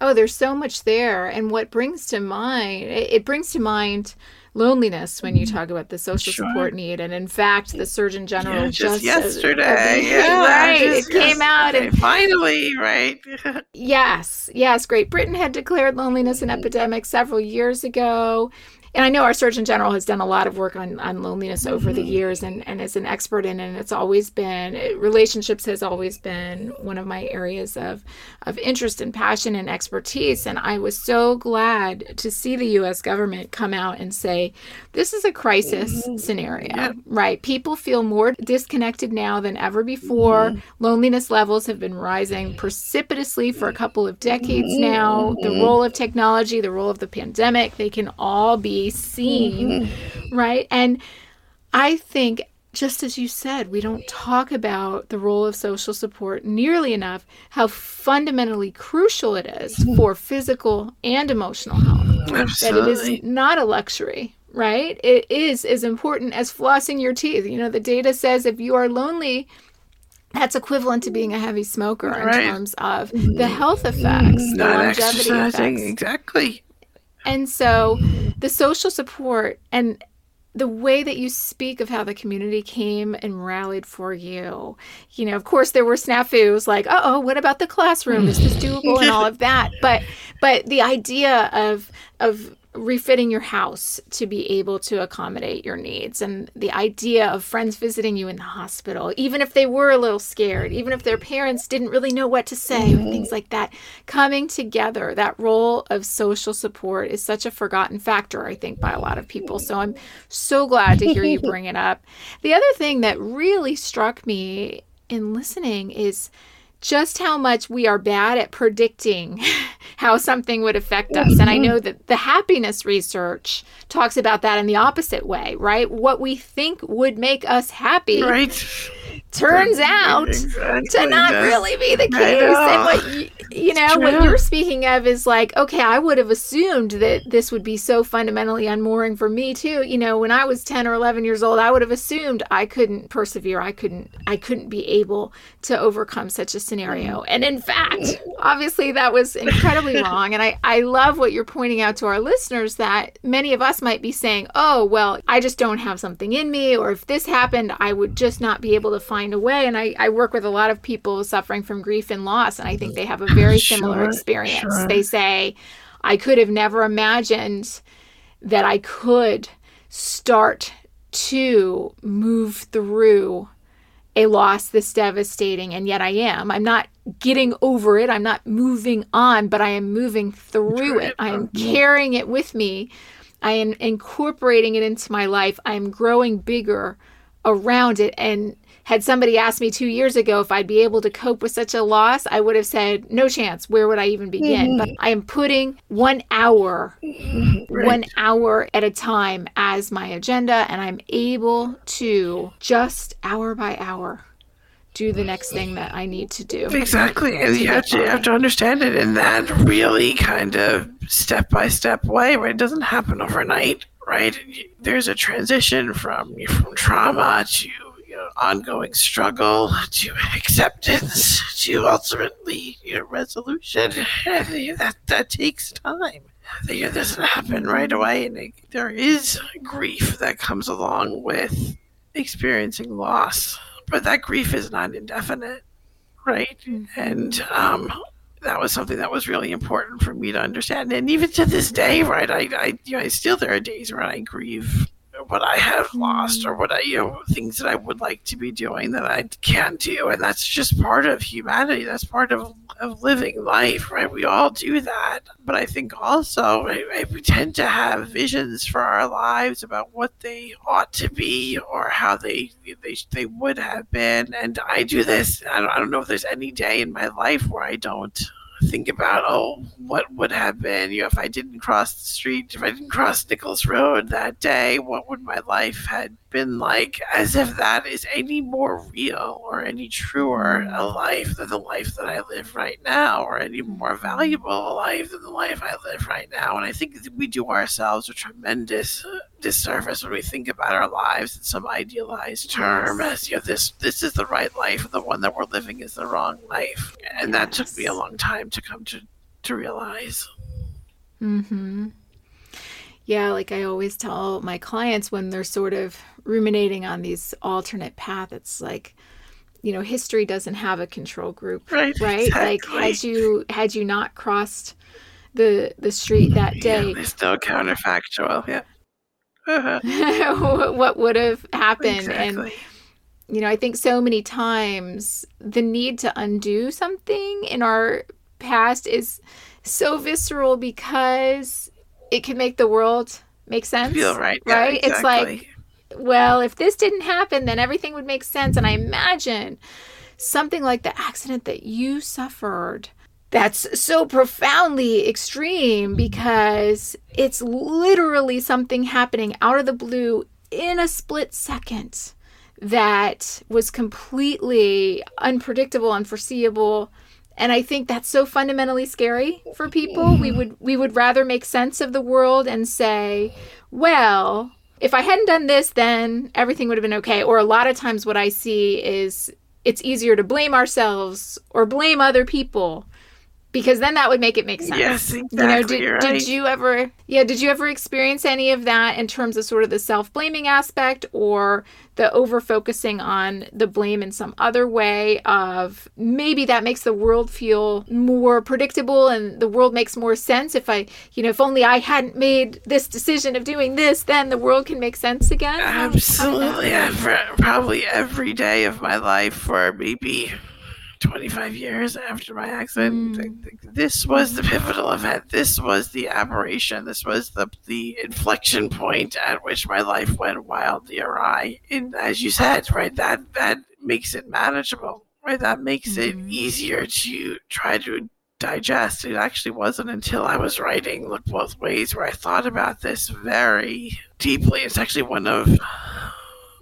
Oh, there's so much there. And what brings to mind, it, brings to mind loneliness when you mm-hmm. talk about the social sure. support need. And in fact, the Surgeon General yeah, just, just yesterday, yeah, right, it came out and finally, right? yes, yes. Great Britain had declared loneliness an epidemic several years ago and I know our Surgeon General has done a lot of work on, on loneliness over the mm-hmm. years and, and is an expert in it. And it's always been, relationships has always been one of my areas of, of interest and passion and expertise. And I was so glad to see the US government come out and say, this is a crisis mm-hmm. scenario, yeah. right? People feel more disconnected now than ever before. Mm-hmm. Loneliness levels have been rising precipitously for a couple of decades mm-hmm. now. The role of technology, the role of the pandemic, they can all be seen, mm-hmm. right? And I think, just as you said, we don't talk about the role of social support nearly enough, how fundamentally crucial it is mm-hmm. for physical and emotional health. Absolutely. That it is not a luxury, right? It is as important as flossing your teeth. You know, the data says if you are lonely, that's equivalent to being a heavy smoker right. in terms of the health effects, the Not longevity effects. Exactly. And so the social support and the way that you speak of how the community came and rallied for you. You know, of course there were snafus like, oh, what about the classroom? Is this doable and all of that? But but the idea of of refitting your house to be able to accommodate your needs. And the idea of friends visiting you in the hospital even if they were a little scared even if their parents didn't really know what to say mm-hmm. things like that coming together that role of social support is such a forgotten factor i think by a lot of people. So i'm so glad to hear you bring it up. The other thing that really struck me in listening is just how much we are bad at predicting how something would affect us. And I mm-hmm. know that the happiness research talks about that in the opposite way, right? What we think would make us happy. Right turns out exactly. to not really be the case. And what you, you know, what you're speaking of is like, okay, I would have assumed that this would be so fundamentally unmooring for me too. You know, when I was 10 or 11 years old, I would have assumed I couldn't persevere. I couldn't I couldn't be able to overcome such a scenario. Mm-hmm. And in fact, obviously that was incredibly wrong. And I I love what you're pointing out to our listeners that many of us might be saying, "Oh, well, I just don't have something in me or if this happened, I would just not be able to find find a way. And I, I work with a lot of people suffering from grief and loss, and I think they have a very sure, similar experience. Sure. They say, I could have never imagined that I could start to move through a loss this devastating, and yet I am. I'm not getting over it, I'm not moving on, but I am moving through it. I am mm-hmm. carrying it with me. I am incorporating it into my life. I am growing bigger around it. And had somebody asked me two years ago if I'd be able to cope with such a loss, I would have said, no chance. Where would I even begin? Mm-hmm. But I am putting one hour, right. one hour at a time as my agenda, and I'm able to just hour by hour do the next thing that I need to do. Exactly. And you have to, you have to understand it in that really kind of step by step way where it doesn't happen overnight, right? There's a transition from from trauma to ongoing struggle to acceptance to ultimately your resolution. that that takes time. It doesn't happen right away, and it, there is grief that comes along with experiencing loss, but that grief is not indefinite, right? Mm-hmm. And um, that was something that was really important for me to understand. And even to this day, right, I, I, you know, I still there are days where I grieve what I have lost or hmm. what I, you know, things that I would like to be doing that I can't do. And that's just part of humanity. That's part of, of living life, right? We all do that. But I think also right, we tend to have visions for our lives about what they ought to be or how they, they, they would have been. And I do this, I don't, I don't know if there's any day in my life where I don't think about oh what would have been you know if i didn't cross the street if i didn't cross nichols road that day what would my life had been like? As if that is any more real or any truer a life than the life that i live right now or any more valuable a life than the life i live right now. And i think we do ourselves a tremendous disservice when we think about our lives in some idealized term as you know this this is the right life and the one that we're living is the wrong life. And that took me a long time to come to to realize. Mhm yeah like i always tell my clients when they're sort of ruminating on these alternate paths it's like you know history doesn't have a control group right right? Exactly. like had you had you not crossed the the street that day yeah, there's still counterfactual yeah what would have happened? Exactly. and you know i think so many times the need to undo something in our past is so visceral because it can make the world make sense feel right. Yeah, right? It's like well if this didn't happen then everything would make sense. And i imagine something like the accident that you suffered that's so profoundly extreme mm. because it's literally something happening out of the blue in a split second that was completely unpredictable, unforeseeable. And I think that's so fundamentally scary for people. We would we would rather make sense of the world and say, well, if I hadn't done this, then everything would have been okay. Or a lot of times what I see is it's easier to blame ourselves or blame other people because then that would make it make sense. Yes, exactly. You know, did, You're did you ever yeah, did you ever experience any of that in terms of sort of the self-blaming aspect or the over focusing on the blame in some other way of maybe that makes the world feel more predictable and the world makes more sense if I, you know, if only I hadn't made this decision of doing this, then the world can make sense again. How- how did that Absolutely. Every, probably every day of my life for maybe 25 years after my accident. Mm. This was the pivotal event. This was the aberration. This was the, the inflection point at which my life went wildly awry. And as you said, right, that, that makes it manageable, right? That makes it Mhm. easier to try to digest. It actually wasn't until I was writing Look Both Ways where I thought about this very deeply. It's actually one of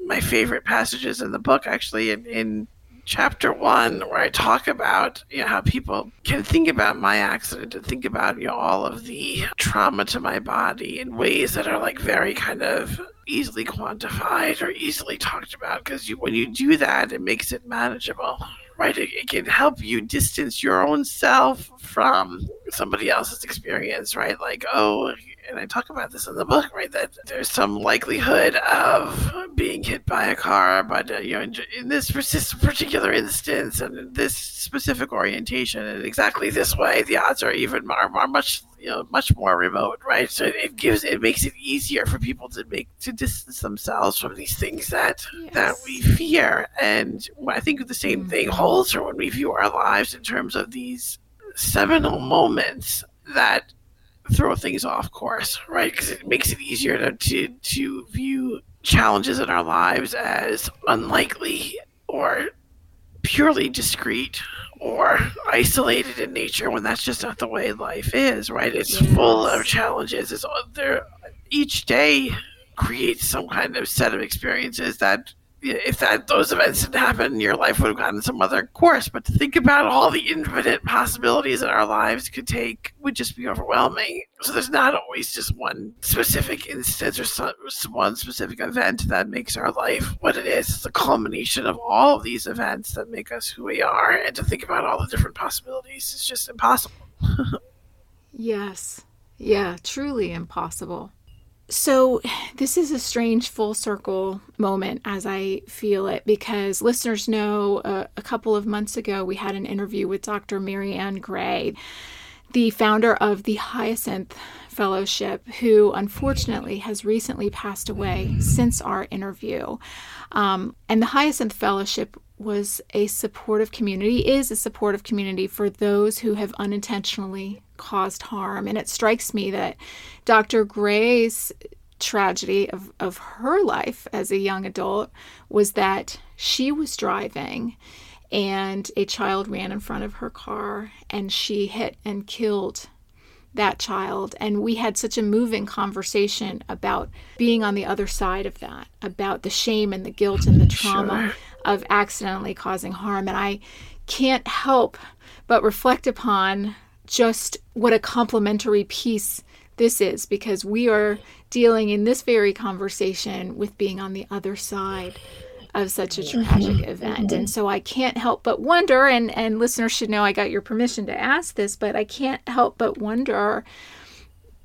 my favorite passages in the book, actually, in, in chapter one, where I talk about you know, how people can think about my accident and think about you know, all of the trauma to my body in ways that are like very kind of easily quantified or easily talked about because when you do that, it makes it manageable. Right, it, it can help you distance your own self from somebody else's experience, right? Like, oh, and I talk about this in the book, right? That there's some likelihood of being hit by a car, but uh, you know, in, in this particular instance and in this specific orientation and exactly this way, the odds are even are, are much you know much more remote, right? So it gives it makes it easier for people to make to distance themselves from these things that that we fear, and I think the same thing holds for when we view our lives in terms of these seminal moments that throw things off course, right? Because it makes it easier to, to to view challenges in our lives as unlikely or purely discrete or isolated in nature when that's just not the way life is, right? It's full of challenges. It's uh, there each day creates some kind of set of experiences that if that those events didn't happen, your life would have gotten some other course. But to think about all the infinite possibilities that our lives could take would just be overwhelming. So there's not always just one specific instance or some, one specific event that makes our life what it is. It's the culmination of all of these events that make us who we are, and to think about all the different possibilities is just impossible. Yes. Yeah, truly impossible. So, this is a strange full circle moment as I feel it because listeners know uh, a couple of months ago we had an interview with Dr. Maryann Gray. the founder of the Hyacinth Fellowship, who unfortunately has recently passed away since our interview. Um, and the Hyacinth Fellowship was a supportive community, is a supportive community for those who have unintentionally caused harm. And it strikes me that Dr. Gray's tragedy of, of her life as a young adult was that she was driving and a child ran in front of her car and she hit and killed that child. And we had such a moving conversation about being on the other side of that, about the shame and the guilt and the trauma sure. of accidentally causing harm. And I can't help but reflect upon just what a complementary piece this is because we are dealing in this very conversation with being on the other side of such a mm-hmm. tragic event. And mm-hmm. so I can't help but wonder, and, and listeners should know I got your permission to ask this, but I can't help but wonder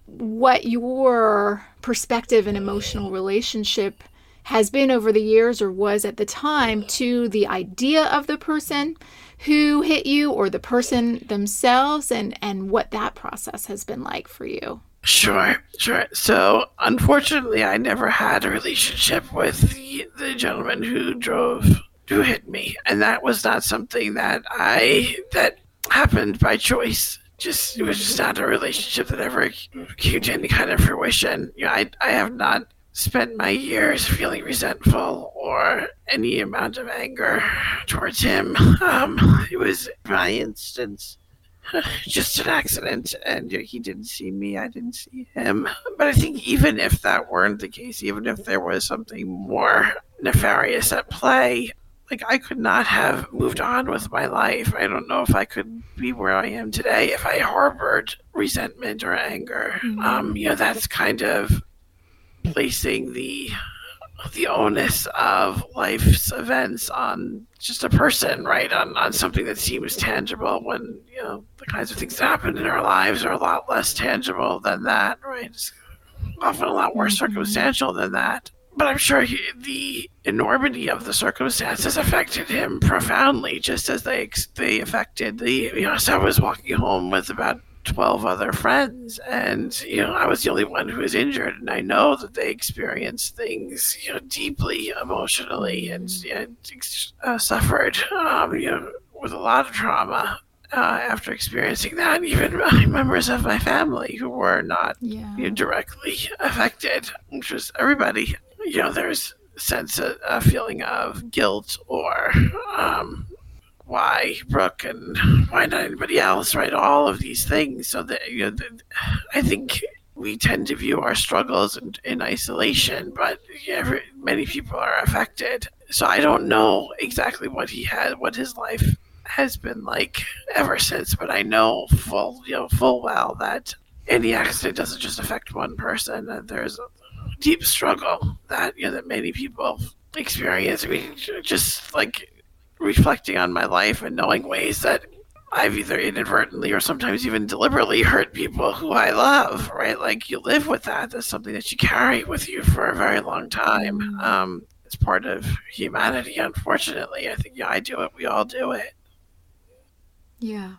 what your perspective and emotional relationship has been over the years or was at the time to the idea of the person who hit you or the person themselves and and what that process has been like for you Sure, sure. So, unfortunately, I never had a relationship with the, the gentleman who drove, who hit me, and that was not something that I that happened by choice. Just it was just not a relationship that ever came to any kind of fruition. You know, I I have not spent my years feeling resentful or any amount of anger towards him. Um, it was my instance just an accident and he didn't see me i didn't see him. But i think even if that weren't the case even if there was something more nefarious at play like i could not have moved on with my life. I don't know if i could be where i am today if i harbored resentment or anger. Mm-hmm. um you know that's kind of placing the the onus of life's events on just a person, right? On, on something that seems tangible when, you know, the kinds of things that happen in our lives are a lot less tangible than that, right? It's often a lot more mm-hmm. circumstantial than that. But I'm sure he, the enormity of the circumstances affected him profoundly, just as they they affected the. You know, so I was walking home with about 12 other friends and you know i was the only one who was injured and i know that they experienced things you know deeply emotionally and, and uh, suffered um, you know with a lot of trauma uh, after experiencing that even members of my family who were not yeah. you know, directly affected which was everybody you know there's a sense of a feeling of guilt or um, why Brooke and why not anybody else, right? All of these things. So that you know, the, I think we tend to view our struggles in, in isolation, but yeah, many people are affected. So I don't know exactly what he had, what his life has been like ever since, but I know full, you know, full well that any accident doesn't just affect one person. That there's a deep struggle that you know that many people experience. I mean, just like reflecting on my life and knowing ways that I've either inadvertently or sometimes even deliberately hurt people who I love, right? Like you live with that. That's something that you carry with you for a very long time. Mm. Um, it's part of humanity, unfortunately. I think yeah, I do it. We all do it. Yeah.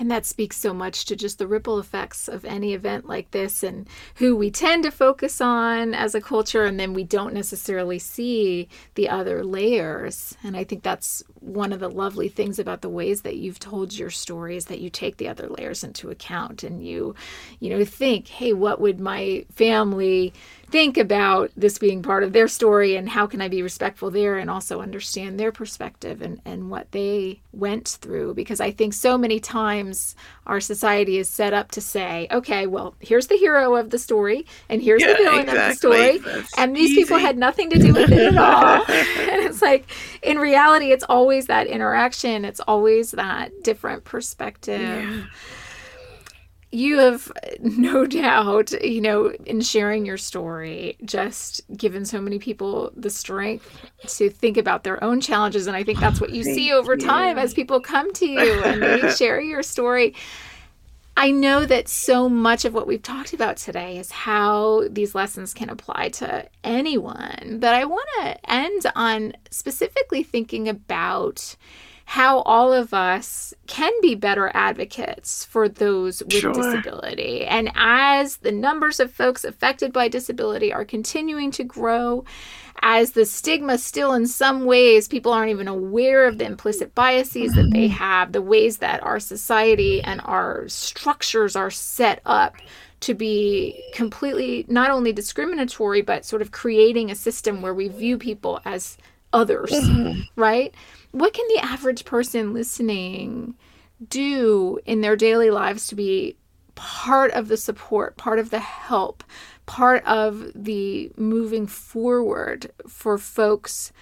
And that speaks so much to just the ripple effects of any event like this and who we tend to focus on as a culture, and then we don't necessarily see the other layers. And I think that's one of the lovely things about the ways that you've told your story is that you take the other layers into account and you, you know, think, hey, what would my family think about this being part of their story and how can I be respectful there and also understand their perspective and, and what they went through. Because I think so many times our society is set up to say, okay, well, here's the hero of the story and here's yeah, the villain exactly. of the story. That's and these easy. people had nothing to do with it at all. and it's like, in reality, it's always that interaction, it's always that different perspective. Yeah you have no doubt, you know, in sharing your story, just given so many people the strength to think about their own challenges. And I think that's what you see over you. time as people come to you and you share your story. I know that so much of what we've talked about today is how these lessons can apply to anyone, but I want to end on specifically thinking about how all of us can be better advocates for those with Sure. disability. And as the numbers of folks affected by disability are continuing to grow, as the stigma still in some ways people aren't even aware of the implicit biases that they mm-hmm. have, the ways that our society and our structures are set up to be completely not only discriminatory but sort of creating a system where we view people as others, mm-hmm. right? What can the average person listening do in their daily lives to be part of the support, part of the help, part of the moving forward for folks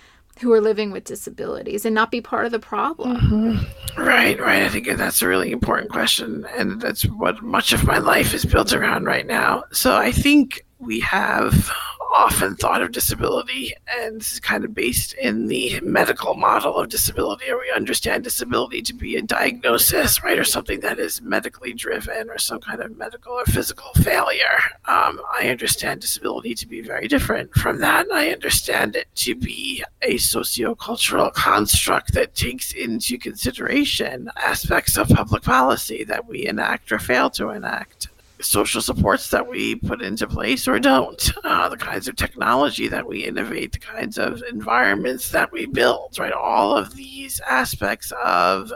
who are living with disabilities and not be part of the problem? Mm-hmm. Right, right. I think that's a really important question. And that's what much of my life is built around right now. So I think we have often thought of disability and this is kind of based in the medical model of disability, or we understand disability to be a diagnosis, right, or something that is medically driven or some kind of medical or physical failure. Um, I understand disability to be very different from that. I understand it to be a sociocultural construct that takes into consideration aspects of public policy that we enact or fail to enact social supports that we put into place or don't, uh, the kinds of technology that we innovate, the kinds of environments that we build, right? All of these aspects of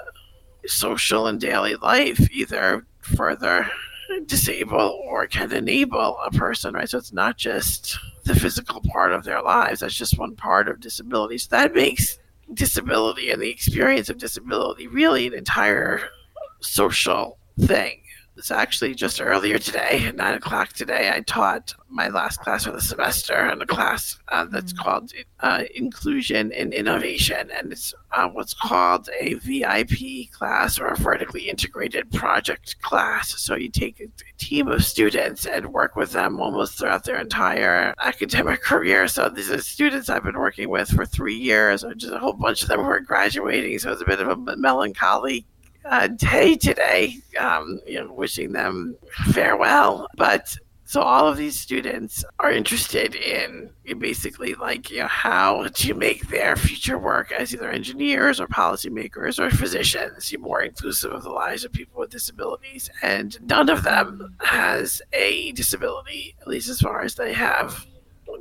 social and daily life either further disable or can enable a person, right? So it's not just the physical part of their lives, that's just one part of disability. So that makes disability and the experience of disability really an entire social thing. It's actually just earlier today, at nine o'clock today, I taught my last class for the semester in a class uh, that's called uh, Inclusion and Innovation. And it's uh, what's called a VIP class or a vertically integrated project class. So you take a team of students and work with them almost throughout their entire academic career. So these are students I've been working with for three years, or just a whole bunch of them who are graduating. So it's a bit of a melancholy uh, day today, um, you know, wishing them farewell. But so all of these students are interested in basically like you know how to make their future work as either engineers or policymakers or physicians more inclusive of the lives of people with disabilities. And none of them has a disability, at least as far as they have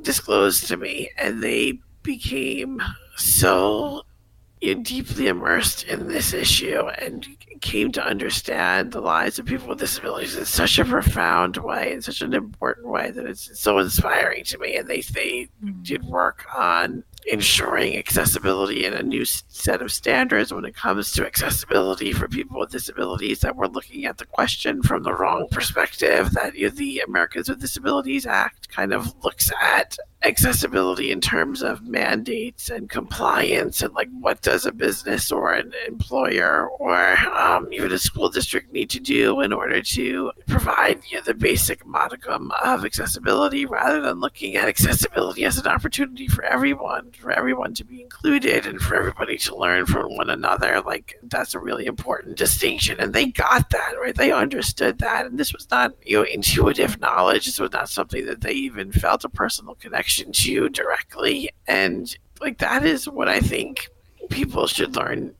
disclosed to me. And they became so deeply immersed in this issue and came to understand the lives of people with disabilities in such a profound way, in such an important way that it's so inspiring to me. And they they mm-hmm. did work on ensuring accessibility and a new set of standards when it comes to accessibility for people with disabilities. That we're looking at the question from the wrong perspective. That you know, the Americans with Disabilities Act kind of looks at accessibility in terms of mandates and compliance and like what does a business or an employer or um, even a school district need to do in order to provide you know, the basic modicum of accessibility rather than looking at accessibility as an opportunity for everyone for everyone to be included and for everybody to learn from one another. Like that's a really important distinction and they got that right? They understood that and this was not you know intuitive knowledge. This was not something that they even felt a personal connection to you directly. And like that is what i think people should learn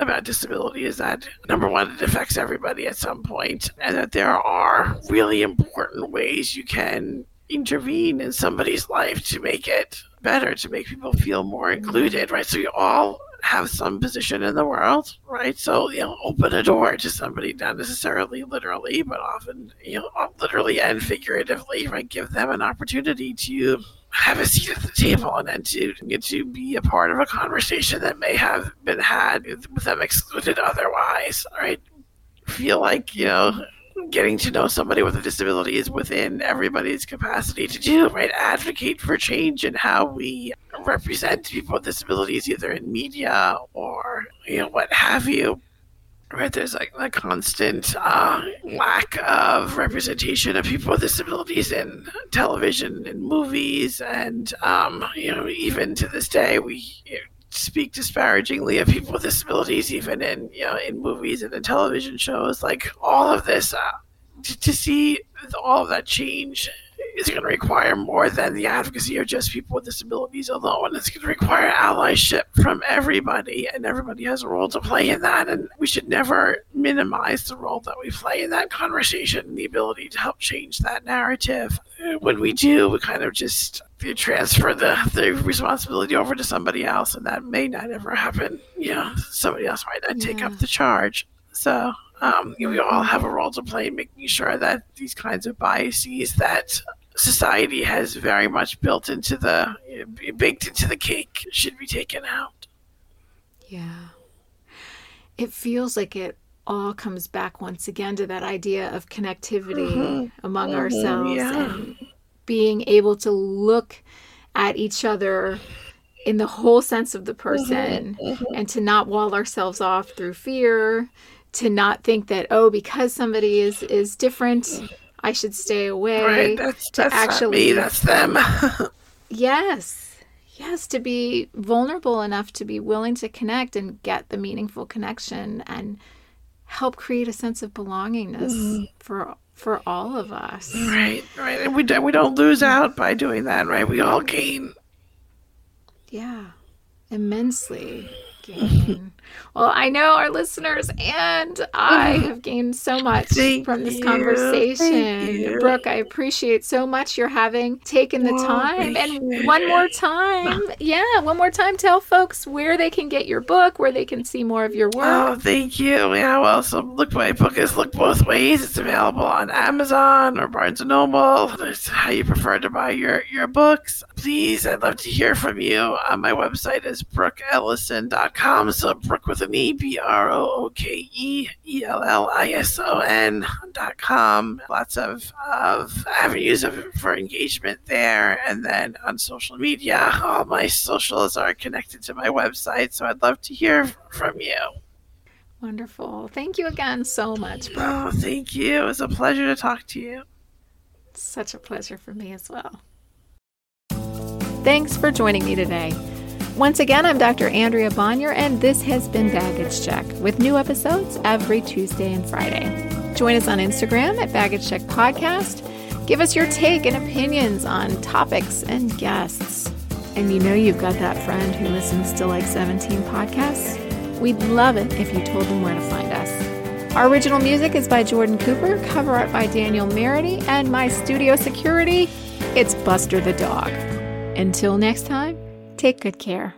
about disability is that number one it affects everybody at some point and that there are really important ways you can intervene in somebody's life to make it better to make people feel more included right? So you all have some position in the world right? So you know open a door to somebody not necessarily literally but often you know literally and figuratively right? Give them an opportunity to have a seat at the table and then to get to be a part of a conversation that may have been had with them excluded otherwise right feel like you know getting to know somebody with a disability is within everybody's capacity to do, right? Advocate for change in how we represent people with disabilities, either in media or, you know, what have you. Right, there's like a constant uh, lack of representation of people with disabilities in television and movies, and um, you know, even to this day, we speak disparagingly of people with disabilities, even in you know in movies and in television shows. Like all of this, uh, to, to see all of that change is going to require more than the advocacy of just people with disabilities alone. It's going to require allyship from everybody, and everybody has a role to play in that. And we should never minimize the role that we play in that conversation and the ability to help change that narrative. When we do, we kind of just transfer the, the responsibility over to somebody else, and that may not ever happen. You know, somebody else might not take up the charge. So um, we all have a role to play in making sure that these kinds of biases that society has very much built into the baked into the cake should be taken out. Yeah. It feels like it all comes back once again to that idea of connectivity mm-hmm. among mm-hmm, ourselves yeah. and being able to look at each other in the whole sense of the person mm-hmm, mm-hmm. and to not wall ourselves off through fear to not think that oh because somebody is is different i should stay away right that's, to that's actually me, that's them. Yes yes to be vulnerable enough to be willing to connect and get the meaningful connection and help create a sense of belongingness mm. for for all of us. Right right and we don't we don't lose out by doing that right? We all gain. Yeah immensely gain well, I know our listeners and I have gained so much Thank from this you. conversation. Brooke, I appreciate so much you're having taken the oh, time. And one more time, yeah, one more time, tell folks where they can get your book, where they can see more of your oh, work. Oh, thank you. Yeah, well, so Look My Book is Look Both Ways. It's available on Amazon or Barnes & Noble. That's how you prefer to buy your, your books. Please, I'd love to hear from you. Uh, my website is brookeellison.com. So Brooke with an E, B R O O K E E L L I S O N dot com. Lots of, of avenues of, for engagement there. And then on social media, all my socials are connected to my website. So I'd love to hear from you. Wonderful. Thank you again so much, bro. Oh, thank you. It was a pleasure to talk to you. Such a pleasure for me as well. Thanks for joining me today. Once again, I'm Dr. Andrea Bonior, and this has been Baggage Check with new episodes every Tuesday and Friday. Join us on Instagram at Baggage Check Podcast. Give us your take and opinions on topics and guests. And you know you've got that friend who listens to like 17 podcasts? We'd love it if you told them where to find us. Our original music is by Jordan Cooper, cover art by Danielle Merity, and my studio security, it's Buster the Dog. Until next time, Take good care.